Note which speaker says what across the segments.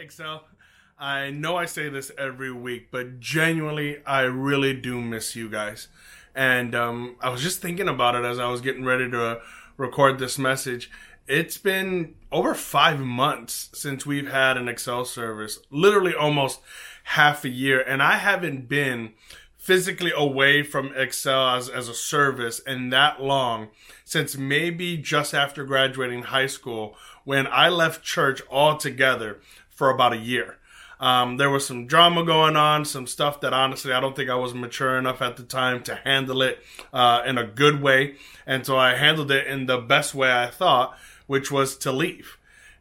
Speaker 1: Excel. I know I say this every week, but genuinely, I really do miss you guys. And um, I was just thinking about it as I was getting ready to record this message. It's been over five months since we've had an Excel service, literally almost half a year, and I haven't been physically away from Excel as, as a service in that long since maybe just after graduating high school when I left church altogether for about a year. Um, there was some drama going on, some stuff that honestly I don't think I was mature enough at the time to handle it uh, in a good way. And so I handled it in the best way I thought, which was to leave.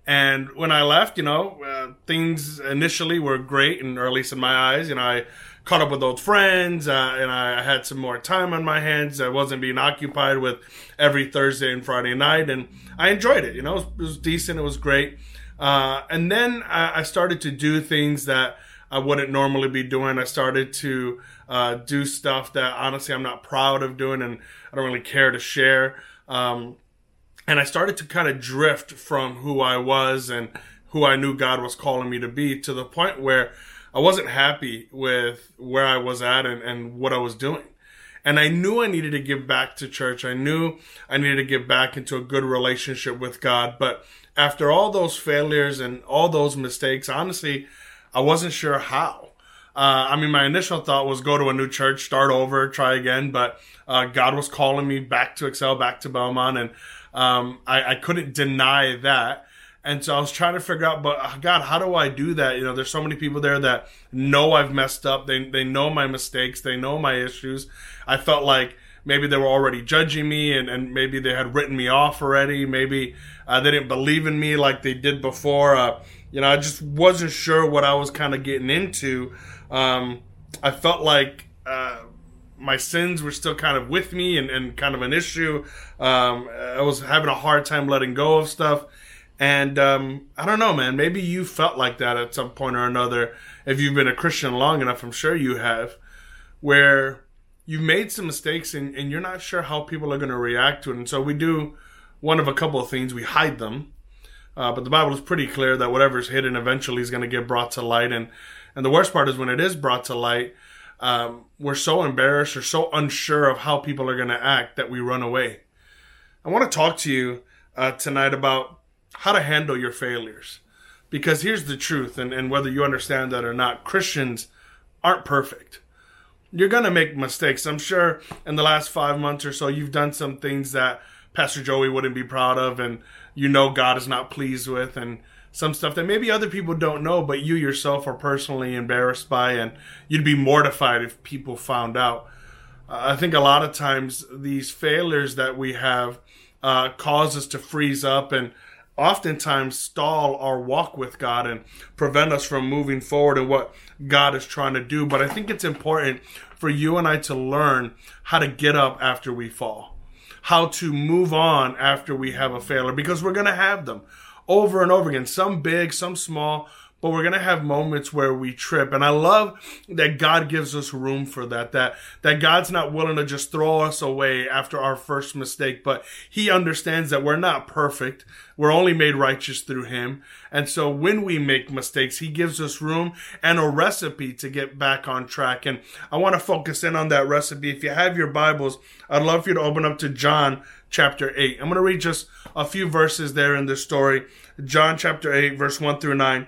Speaker 1: And when I left, you know, uh, things initially were great, and or at least in my eyes, you know, I caught up with old friends, uh, and I had some more time on my hands. I wasn't being occupied with every Thursday and Friday night, and I enjoyed it. You know, it was, it was decent. It was great. Uh, and then I, I, started to do things that I wouldn't normally be doing. I started to uh, do stuff that honestly I'm not proud of doing, and I don't really care to share. Um, and I started to kind of drift from who I was and who I knew God was calling me to be to the point where I wasn't happy with where I was at and, and what I was doing. And I knew I needed to give back to church. I knew I needed to get back into a good relationship with God. But after all those failures and all those mistakes, honestly, I wasn't sure how. Uh, I mean, my initial thought was go to a new church, start over, try again. But uh, God was calling me back to Excel, back to Belmont, and um, I, I, couldn't deny that. And so I was trying to figure out, but uh, God, how do I do that? You know, there's so many people there that know I've messed up. They they know my mistakes. They know my issues. I felt like maybe they were already judging me and, and maybe they had written me off already. Maybe uh, they didn't believe in me like they did before. Uh, you know, I just wasn't sure what I was kind of getting into. Um, I felt like uh, my sins were still kind of with me and, and kind of an issue. Um, I was having a hard time letting go of stuff. And um, I don't know, man. Maybe you felt like that at some point or another. If you've been a Christian long enough, I'm sure you have, where you've made some mistakes and, and you're not sure how people are going to react to it. And so we do one of a couple of things. We hide them. Uh, but the Bible is pretty clear that whatever's hidden eventually is going to get brought to light. And, and the worst part is when it is brought to light, um, we're so embarrassed or so unsure of how people are going to act that we run away. I want to talk to you uh, tonight about how to handle your failures. Because here's the truth, and, and whether you understand that or not, Christians aren't perfect you're going to make mistakes. I'm sure in the last five months or so, you've done some things that Pastor Joey wouldn't be proud of, and you know God is not pleased with, and some stuff that maybe other people don't know, but you yourself are personally embarrassed by, and you'd be mortified if people found out. Uh, I think a lot of times these failures that we have uh, cause us to freeze up and oftentimes stall our walk with God and prevent us from moving forward in what God is trying to do. But I think it's important for you and I to learn how to get up after we fall, how to move on after we have a failure, because we're going to have them over and over again, some big, some small, but we're going to have moments where we trip. And I love that God gives us room for that, that, that God's not willing to just throw us away after our first mistake, but he understands that we're not perfect. We're only made righteous through him. And so when we make mistakes, he gives us room and a recipe to get back on track. And I want to focus in on that recipe. If you have your Bibles, I'd love for you to open up to John chapter 8. I'm going to read just a few verses there in this story. John chapter 8, verse 1 through 9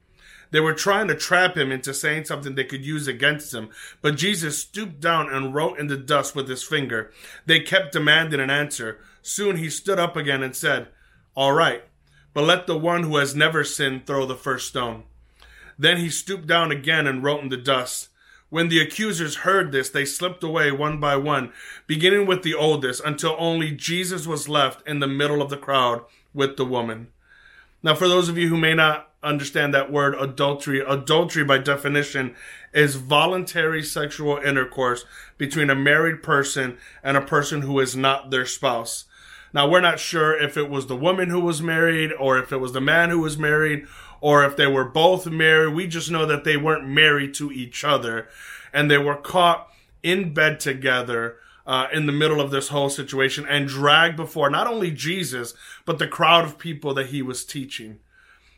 Speaker 1: They were trying to trap him into saying something they could use against him, but Jesus stooped down and wrote in the dust with his finger. They kept demanding an answer. Soon he stood up again and said, All right, but let the one who has never sinned throw the first stone. Then he stooped down again and wrote in the dust. When the accusers heard this, they slipped away one by one, beginning with the oldest, until only Jesus was left in the middle of the crowd with the woman. Now, for those of you who may not understand that word adultery, adultery by definition is voluntary sexual intercourse between a married person and a person who is not their spouse. Now, we're not sure if it was the woman who was married or if it was the man who was married or if they were both married. We just know that they weren't married to each other and they were caught in bed together uh, in the middle of this whole situation and dragged before not only Jesus, but the crowd of people that he was teaching.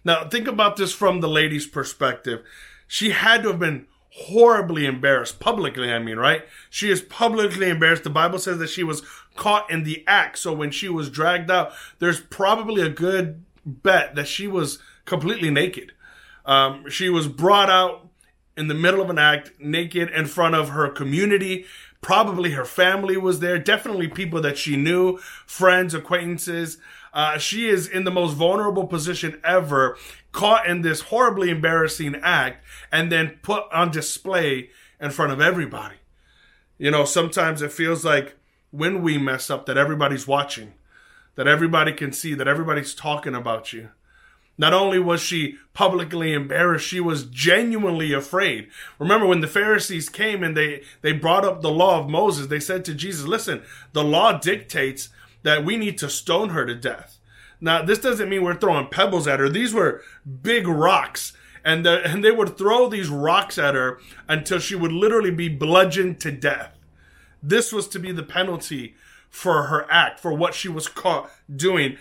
Speaker 1: Now, think about this from the lady's perspective. She had to have been horribly embarrassed, publicly, I mean, right? She is publicly embarrassed. The Bible says that she was caught in the act. So when she was dragged out, there's probably a good bet that she was completely naked. Um, she was brought out in the middle of an act, naked in front of her community. Probably her family was there. Definitely people that she knew, friends, acquaintances. Uh, she is in the most vulnerable position ever, caught in this horribly embarrassing act, and then put on display in front of everybody. You know, sometimes it feels like when we mess up that everybody's watching, that everybody can see, that everybody's talking about you. Not only was she publicly embarrassed, she was genuinely afraid. Remember when the Pharisees came and they, they brought up the law of Moses, they said to Jesus, listen, the law dictates that we need to stone her to death. Now, this doesn't mean we're throwing pebbles at her. These were big rocks. And, the, and they would throw these rocks at her until she would literally be bludgeoned to death. This was to be the penalty for her act, for what she was caught doing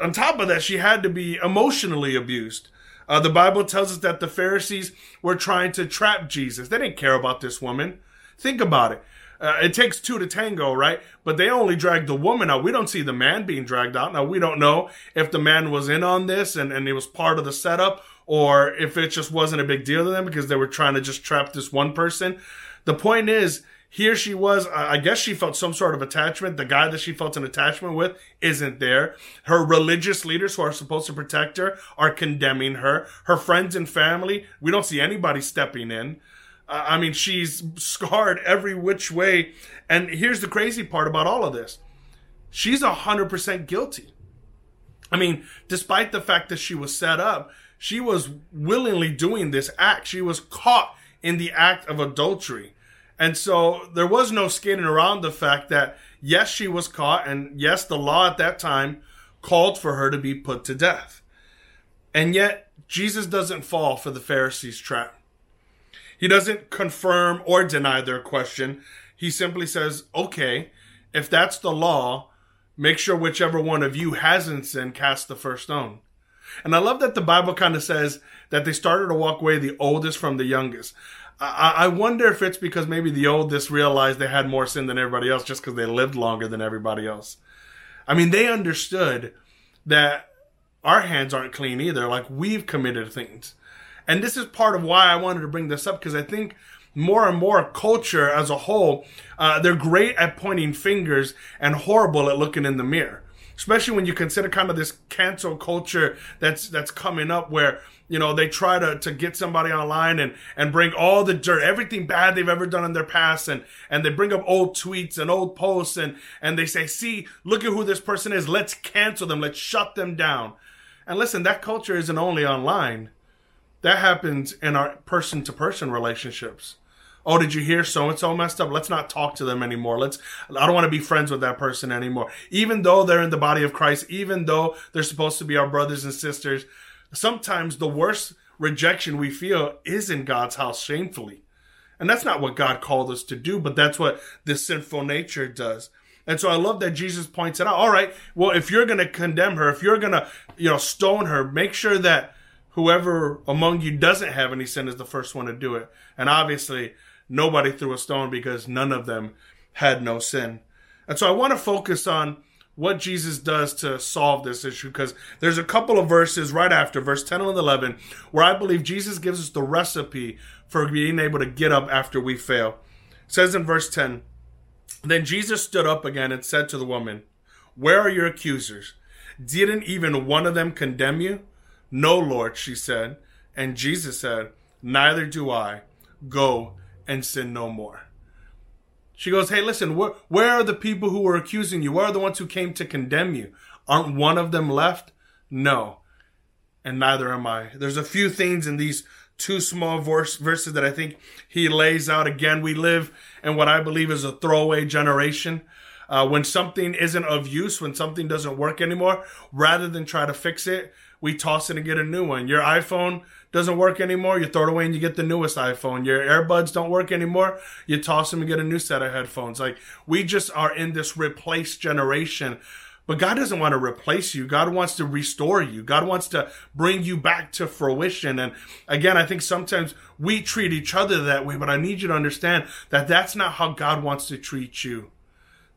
Speaker 1: on top of that, she had to be emotionally abused. Uh, the Bible tells us that the Pharisees were trying to trap Jesus. They didn't care about this woman. Think about it. Uh, it takes two to tango, right? But they only dragged the woman out. We don't see the man being dragged out. Now, we don't know if the man was in on this and, and it was part of the setup or if it just wasn't a big deal to them because they were trying to just trap this one person. The point is, here she was i guess she felt some sort of attachment the guy that she felt an attachment with isn't there her religious leaders who are supposed to protect her are condemning her her friends and family we don't see anybody stepping in i mean she's scarred every which way. And here's the crazy part about all of this. She's 100% guilty. I mean despite the fact that she was set up she was willingly doing this act. She was caught in the act of adultery. And so there was no skating around the fact that, yes, she was caught, and yes, the law at that time called for her to be put to death. And yet, Jesus doesn't fall for the Pharisees' trap. He doesn't confirm or deny their question. He simply says, okay, if that's the law, make sure whichever one of you hasn't sinned cast the first stone. And I love that the Bible kind of says that they started to walk away the oldest from the youngest. I, I wonder if it's because maybe the oldest realized they had more sin than everybody else just because they lived longer than everybody else. I mean, they understood that our hands aren't clean either. Like we've committed things. And this is part of why I wanted to bring this up because I think more and more culture as a whole, uh, they're great at pointing fingers and horrible at looking in the mirror. Especially when you consider kind of this cancel culture that's that's coming up where you know they try to, to get somebody online and and bring all the dirt everything bad they've ever done in their past and and they bring up old tweets and old posts and and they say see look at who this person is. Let's cancel them. Let's shut them down. And listen that culture isn't only online that happens in our person to person relationships oh did you hear so and so messed up let's not talk to them anymore let's i don't want to be friends with that person anymore even though they're in the body of christ even though they're supposed to be our brothers and sisters sometimes the worst rejection we feel is in God's house shamefully. And that's not what God called us to do, but that's what this sinful nature does. And so I love that Jesus points it out. All right, well, if you're going to condemn her, if you're going to, you know, stone her, make sure that whoever among you doesn't have any sin is the first one to do it. And obviously, nobody threw a stone because none of them had no sin. And so I want to focus on what Jesus does to solve this issue because there's a couple of verses right after verse 10 and 11 where I believe Jesus gives us the recipe for being able to get up after we fail. It says in verse 10, then Jesus stood up again and said to the woman, "Where are your accusers? Didn't even one of them condemn you?" "No, Lord," she said. And Jesus said, "Neither do I. Go and sin no more." She goes, Hey, listen, where, where are the people who were accusing you? Where are the ones who came to condemn you? Aren't one of them left? No. and neither am I. There's a few things in these two small verse, verses that I think he lays out. Again, we live in what I believe is a throwaway generation. Uh, when something isn't of use, when something doesn't work anymore, rather than try to fix it, we toss it and get a new one. Your iPhone doesn't work anymore, you throw it away and you get the newest iPhone. Your earbuds don't work anymore, you toss them and get a new set of headphones. Like we just are in this replace generation. But God doesn't want to replace you. God wants to restore you. God wants to bring you back to fruition. And again, I think sometimes we treat each other that way, but I need you to understand that that's not how God wants to treat you.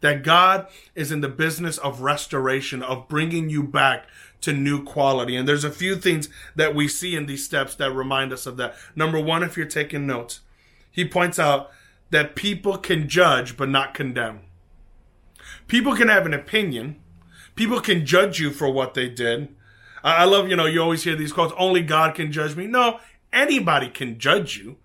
Speaker 1: That God is in the business of restoration, of bringing you back to new quality. And there's a few things that we see in these steps that remind us of that. Number one, if you're taking notes, he points out that people can judge but not condemn. People can have an opinion. People can judge you for what they did. I love, you know, you always hear these quotes, only God can judge me. No, anybody can judge you.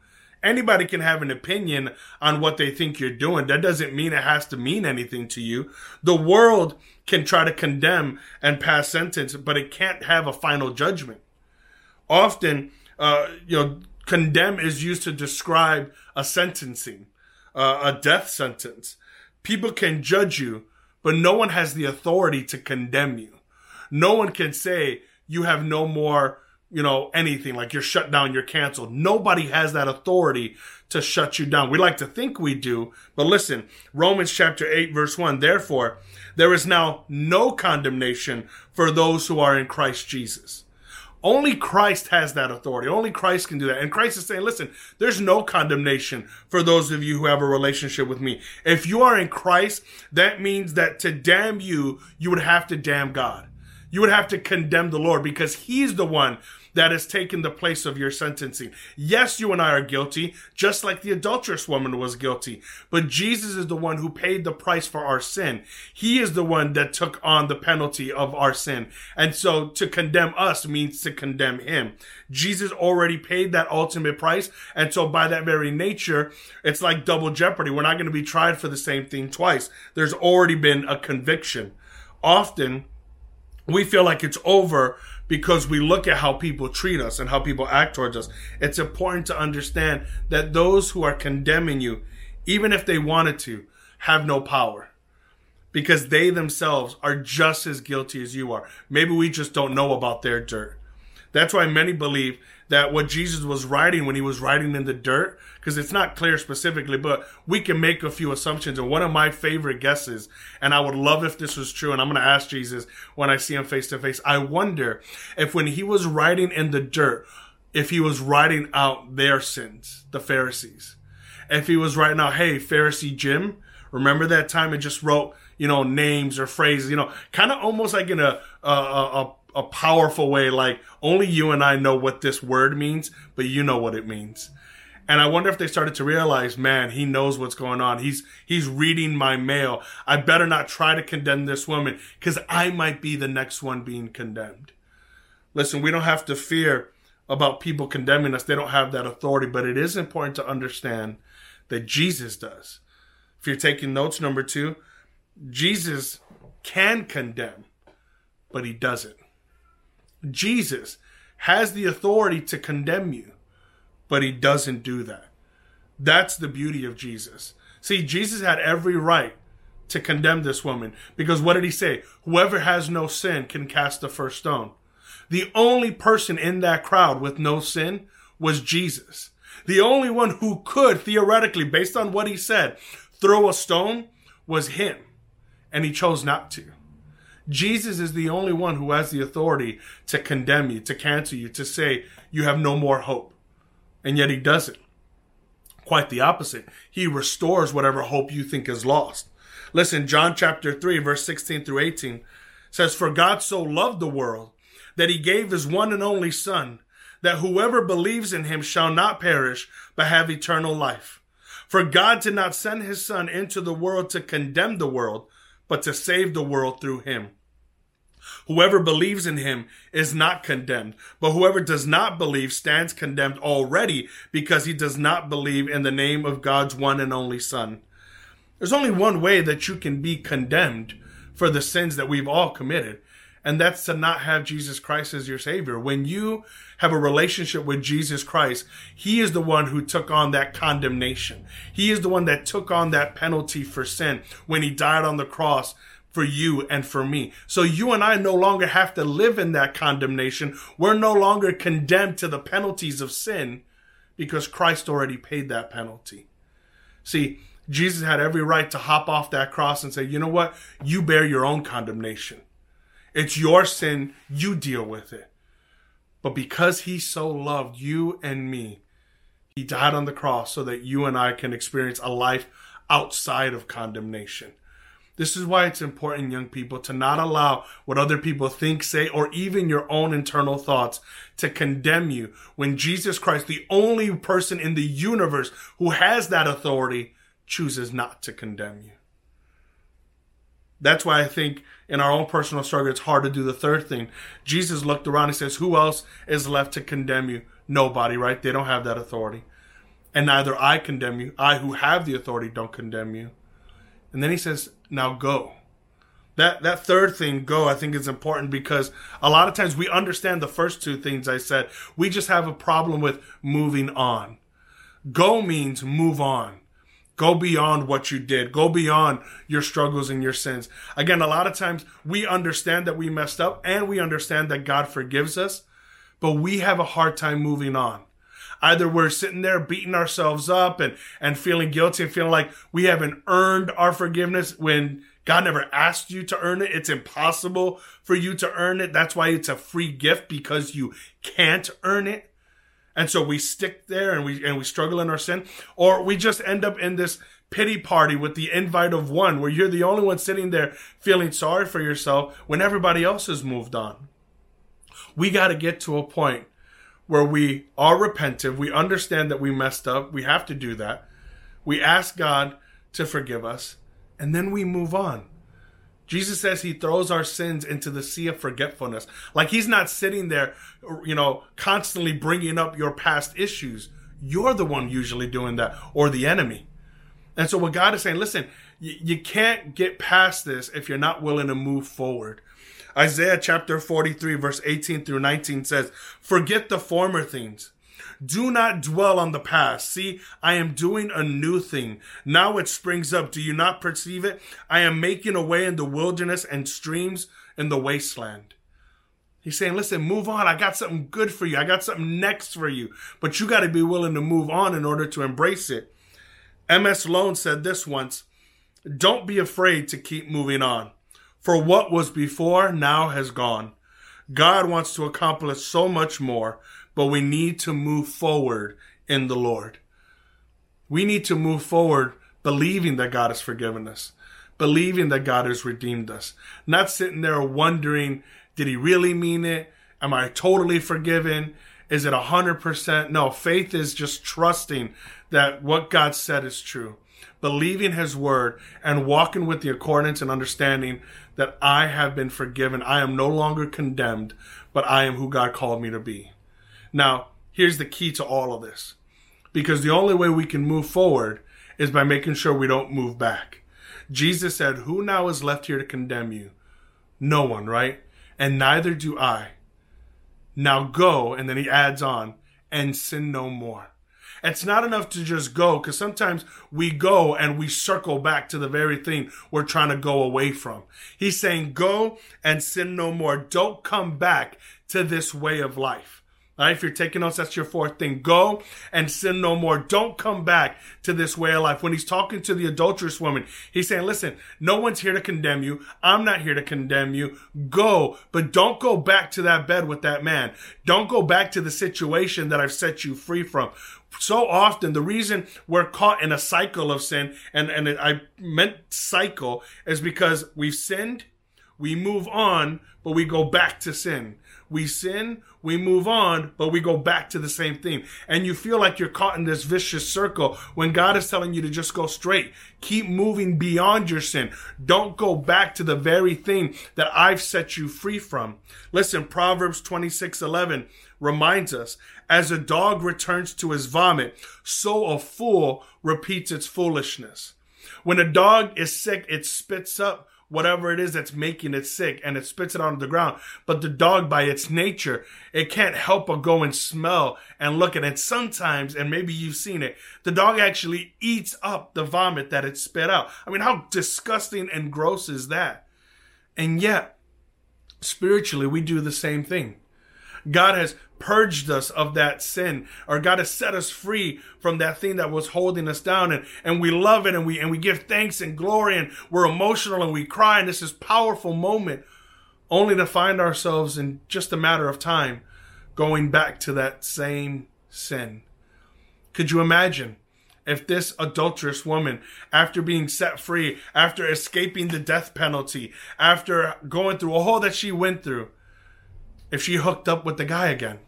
Speaker 1: Anybody can have an opinion on what they think you're doing. That doesn't mean it has to mean anything to you. The world can try to condemn and pass sentence, but it can't have a final judgment. Often, uh, you know, condemn is used to describe a sentencing, uh, a death sentence. People can judge you, but no one has the authority to condemn you. No one can say you have no more you know, anything like you're shut down, you're canceled. Nobody has that authority to shut you down. We like to think we do, but listen, Romans chapter 8 verse 1, therefore, there is now no condemnation for those who are in Christ Jesus. Only Christ has that authority. Only Christ can do that. And Christ is saying, listen, there's no condemnation for those of you who have a relationship with me. If you are in Christ, that means that to damn you, you would have to damn God. You would have to condemn the Lord because he's the one that has taken the place of your sentencing. Yes, you and I are guilty, just like the adulterous woman was guilty. But Jesus is the one who paid the price for our sin. He is the one that took on the penalty of our sin. And so to condemn us means to condemn him. Jesus already paid that ultimate price. And so by that very nature, it's like double jeopardy. We're not going to be tried for the same thing twice. There's already been a conviction. Often, we feel like it's over because we look at how people treat us and how people act towards us. It's important to understand that those who are condemning you, even if they wanted to, have no power because they themselves are just as guilty as you are. Maybe we just don't know about their dirt. That's why many believe that what Jesus was writing when he was writing in the dirt, because it's not clear specifically, but we can make a few assumptions. And one of my favorite guesses, and I would love if this was true, and I'm going to ask Jesus when I see him face to face, I wonder if when he was writing in the dirt, if he was writing out their sins, the Pharisees. If he was writing out, hey, Pharisee Jim, remember that time it just wrote, you know, names or phrases, you know, kind of almost like in a, a, a, a powerful way. Like only you and I know what this word means, but you know what it means. And I wonder if they started to realize, man, he knows what's going on. He's, he's reading my mail. I better not try to condemn this woman because I might be the next one being condemned. Listen, we don't have to fear about people condemning us. They don't have that authority, but it is important to understand that Jesus does. If you're taking notes, number two, Jesus can condemn, but he doesn't. Jesus has the authority to condemn you, but he doesn't do that. That's the beauty of Jesus. See, Jesus had every right to condemn this woman because what did he say? Whoever has no sin can cast the first stone. The only person in that crowd with no sin was Jesus. The only one who could, theoretically, based on what he said, throw a stone was him. And he chose not to. Jesus is the only one who has the authority to condemn you, to cancel you, to say you have no more hope. And yet he doesn't. Quite the opposite. He restores whatever hope you think is lost. Listen, John chapter 3, verse 16 through 18 says, For God so loved the world that he gave his one and only Son, that whoever believes in him shall not perish, but have eternal life. For God did not send his Son into the world to condemn the world, but to save the world through him. Whoever believes in him is not condemned, but whoever does not believe stands condemned already because he does not believe in the name of God's one and only Son. There's only one way that you can be condemned for the sins that we've all committed, And that's to not have Jesus Christ as your savior. When you have a relationship with Jesus Christ, he is the one who took on that condemnation. He is the one that took on that penalty for sin when he died on the cross for you and for me. So you and I no longer have to live in that condemnation. We're no longer condemned to the penalties of sin because Christ already paid that penalty. See, Jesus had every right to hop off that cross and say, you know what? You bear your own condemnation. It's your sin. You deal with it. But because he so loved you and me, he died on the cross so that you and I can experience a life outside of condemnation. This is why it's important, young people, to not allow what other people think, say, or even your own internal thoughts to condemn you when Jesus Christ, the only person in the universe who has that authority, chooses not to condemn you. That's why I think in our own personal struggle, it's hard to do the third thing. Jesus looked around and says, Who else is left to condemn you? Nobody, right? They don't have that authority. And neither I condemn you. I who have the authority don't condemn you. And then he says, now go. That that third thing, go, I think is important because a lot of times we understand the first two things I said. We just have a problem with moving on. Go means move on. Go beyond what you did. Go beyond your struggles and your sins. Again, a lot of times we understand that we messed up and we understand that God forgives us, but we have a hard time moving on. Either we're sitting there beating ourselves up and, and feeling guilty and feeling like we haven't earned our forgiveness when God never asked you to earn it. It's impossible for you to earn it. That's why it's a free gift because you can't earn it. And so we stick there and we, and we struggle in our sin or we just end up in this pity party with the invite of one where you're the only one sitting there feeling sorry for yourself when everybody else has moved on. We got to get to a point where we are repentant, we understand that we messed up, we have to do that. We ask God to forgive us, and then we move on. Jesus says he throws our sins into the sea of forgetfulness. Like he's not sitting there, you know, constantly bringing up your past issues. You're the one usually doing that, or the enemy. And so what God is saying, listen, you, you can't get past this if you're not willing to move forward. Isaiah chapter 43, verse 18 through 19 says, Forget the former things. Do not dwell on the past. See, I am doing a new thing. Now it springs up. Do you not perceive it? I am making a way in the wilderness and streams in the wasteland. He's saying, listen, move on. I got something good for you. I got something next for you. But you got to be willing to move on in order to embrace it. M.S. Lowndes said this once Don't be afraid to keep moving on. For what was before now has gone. God wants to accomplish so much more, but we need to move forward in the Lord. We need to move forward believing that God has forgiven us, believing that God has redeemed us, not sitting there wondering, did he really mean it? Am I totally forgiven? Is it a hundred percent? No, faith is just trusting that what God said is true, believing his word and walking with the accordance and understanding that I have been forgiven. I am no longer condemned, but I am who God called me to be. Now, here's the key to all of this. Because the only way we can move forward is by making sure we don't move back. Jesus said, Who now is left here to condemn you? No one, right? And neither do I. Now go, and then he adds on, and sin no more. It's not enough to just go because sometimes we go and we circle back to the very thing we're trying to go away from. He's saying, go and sin no more. Don't come back to this way of life. Right, if you're taking notes, that's your fourth thing. Go and sin no more. Don't come back to this way of life. When he's talking to the adulterous woman, he's saying, listen, no one's here to condemn you. I'm not here to condemn you. Go, but don't go back to that bed with that man. Don't go back to the situation that I've set you free from so often the reason we're caught in a cycle of sin and and I meant cycle is because we've sinned, we move on, but we go back to sin. We sin, we move on, but we go back to the same thing. And you feel like you're caught in this vicious circle when God is telling you to just go straight. Keep moving beyond your sin. Don't go back to the very thing that I've set you free from. Listen, Proverbs 26 11 reminds us as a dog returns to his vomit, so a fool repeats its foolishness. When a dog is sick, it spits up whatever it is that's making it sick and it spits it onto the ground. But the dog, by its nature, it can't help but go and smell and look at it. Sometimes, and maybe you've seen it, the dog actually eats up the vomit that it spit out. I mean, how disgusting and gross is that? And yet, spiritually, we do the same thing. God has purged us of that sin or God has set us free from that thing that was holding us down and, and we love it and we and we give thanks and glory and we're emotional and we cry and this is powerful moment only to find ourselves in just a matter of time going back to that same sin. Could you imagine if this adulterous woman, after being set free, after escaping the death penalty, after going through all that she went through, if she hooked up with the guy again?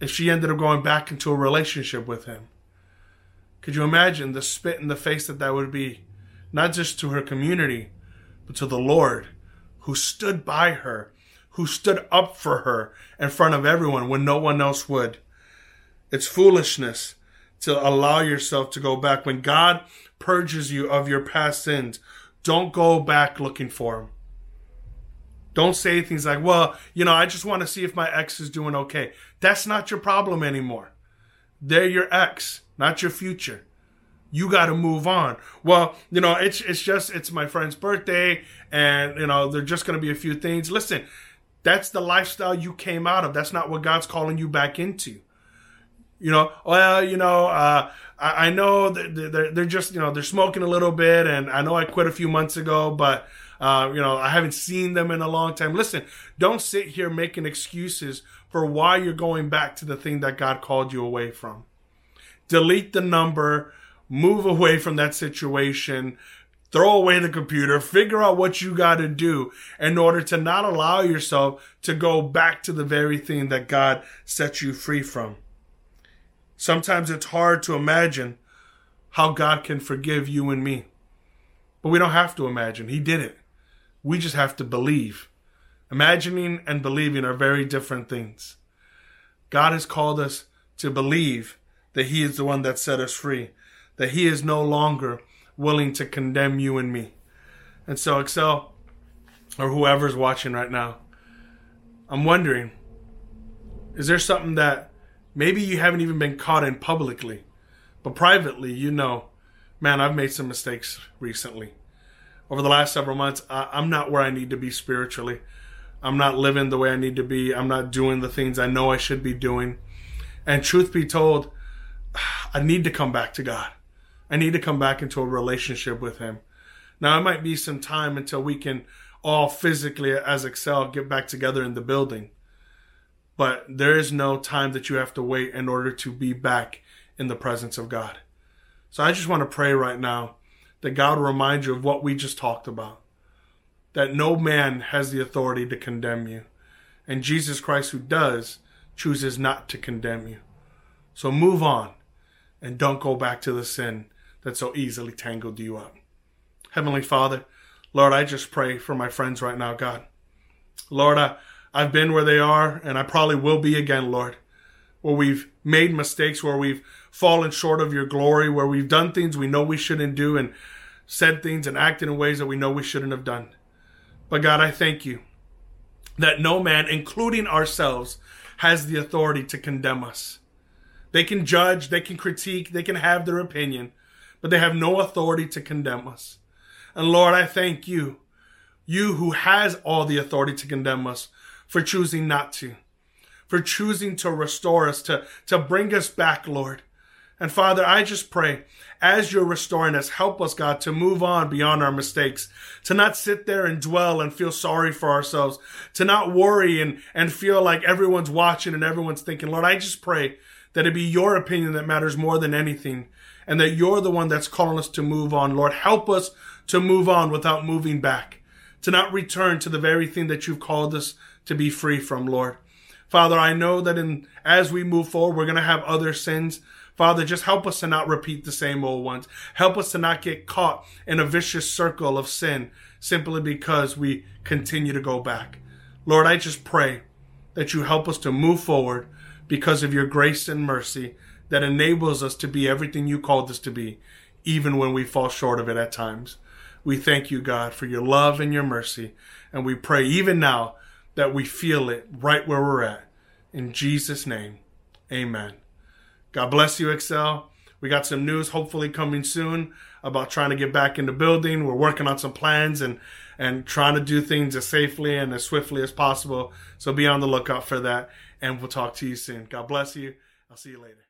Speaker 1: If she ended up going back into a relationship with him? Could you imagine the spit in the face that that would be? Not just to her community, but to the Lord who stood by her, who stood up for her in front of everyone when no one else would. It's foolishness to allow yourself to go back. When God purges you of your past sins, don't go back looking for Him. Don't say things like, well, you know, I just want to see if my ex is doing okay. That's not your problem anymore. They're your ex, not your future. You got to move on. Well, you know, it's it's just it's my friend's birthday and you know, there's just going to be a few things. Listen, that's the lifestyle you came out of. That's not what God's calling you back into. You know, well, you know, uh, I, I know they're, they're just, you know, they're smoking a little bit and I know I quit a few months ago, but uh, you know, I haven't seen them in a long time. Listen, don't sit here making excuses for why you're going back to the thing that God called you away from. Delete the number, move away from that situation, throw away the computer, figure out what you got to do in order to not allow yourself to go back to the very thing that God set you free from. Sometimes it's hard to imagine how God can forgive you and me. But we don't have to imagine. He did it. We just have to believe. Imagining and believing are very different things. God has called us to believe that He is the one that set us free, that He is no longer willing to condemn you and me. And so, Excel, or whoever's watching right now, I'm wondering is there something that maybe you haven't even been caught in publicly, but privately, you know, man, I've made some mistakes recently over the last several months, I, I'm not where I need to be spiritually. I'm not living the way I need to be. I'm not doing the things I know I should be doing. And truth be told, I need to come back to God. I need to come back into a relationship with Him. Now, it might be some time until we can all physically, as Excel, get back together in the building. But there is no time that you have to wait in order to be back in the presence of God. So I just want to pray right now that God will remind you of what we just talked about. That no man has the authority to condemn you. And Jesus Christ, who does, chooses not to condemn you. So move on and don't go back to the sin that so easily tangled you up. Heavenly Father, Lord, I just pray for my friends right now, God. Lord, I, I've been where they are, and I probably will be again, Lord, where we've made mistakes, where we've fallen short of your glory, where we've done things we know we shouldn't do and said things and acted in ways that we know we shouldn't have done. But God, I thank you that no man, including ourselves, has the authority to condemn us. They can judge, they can critique, they can have their opinion, but they have no authority to condemn us. And Lord, I thank you, you who has all the authority to condemn us, for choosing not to, for choosing to restore us, to, to bring us back, Lord. And Father, I just pray as you're restoring us, help us, God, to move on beyond our mistakes, to not sit there and dwell and feel sorry for ourselves, to not worry and, and feel like everyone's watching and everyone's thinking, Lord, I just pray that it be your opinion that matters more than anything and that you're the one that's calling us to move on. Lord, help us to move on without moving back, to not return to the very thing that you've called us to be free from, Lord. Father, I know that in, as we move forward, we're going to have other sins Father, just help us to not repeat the same old ones. Help us to not get caught in a vicious circle of sin simply because we continue to go back. Lord, I just pray that you help us to move forward because of your grace and mercy that enables us to be everything you called us to be, even when we fall short of it at times. We thank you, God, for your love and your mercy. And we pray even now that we feel it right where we're at. In Jesus' name, amen. God bless you, Excel. We got some news hopefully coming soon about trying to get back in the building. We're working on some plans and and trying to do things as safely and as swiftly as possible. So be on the lookout for that. And we'll talk to you soon. God bless you. I'll see you later.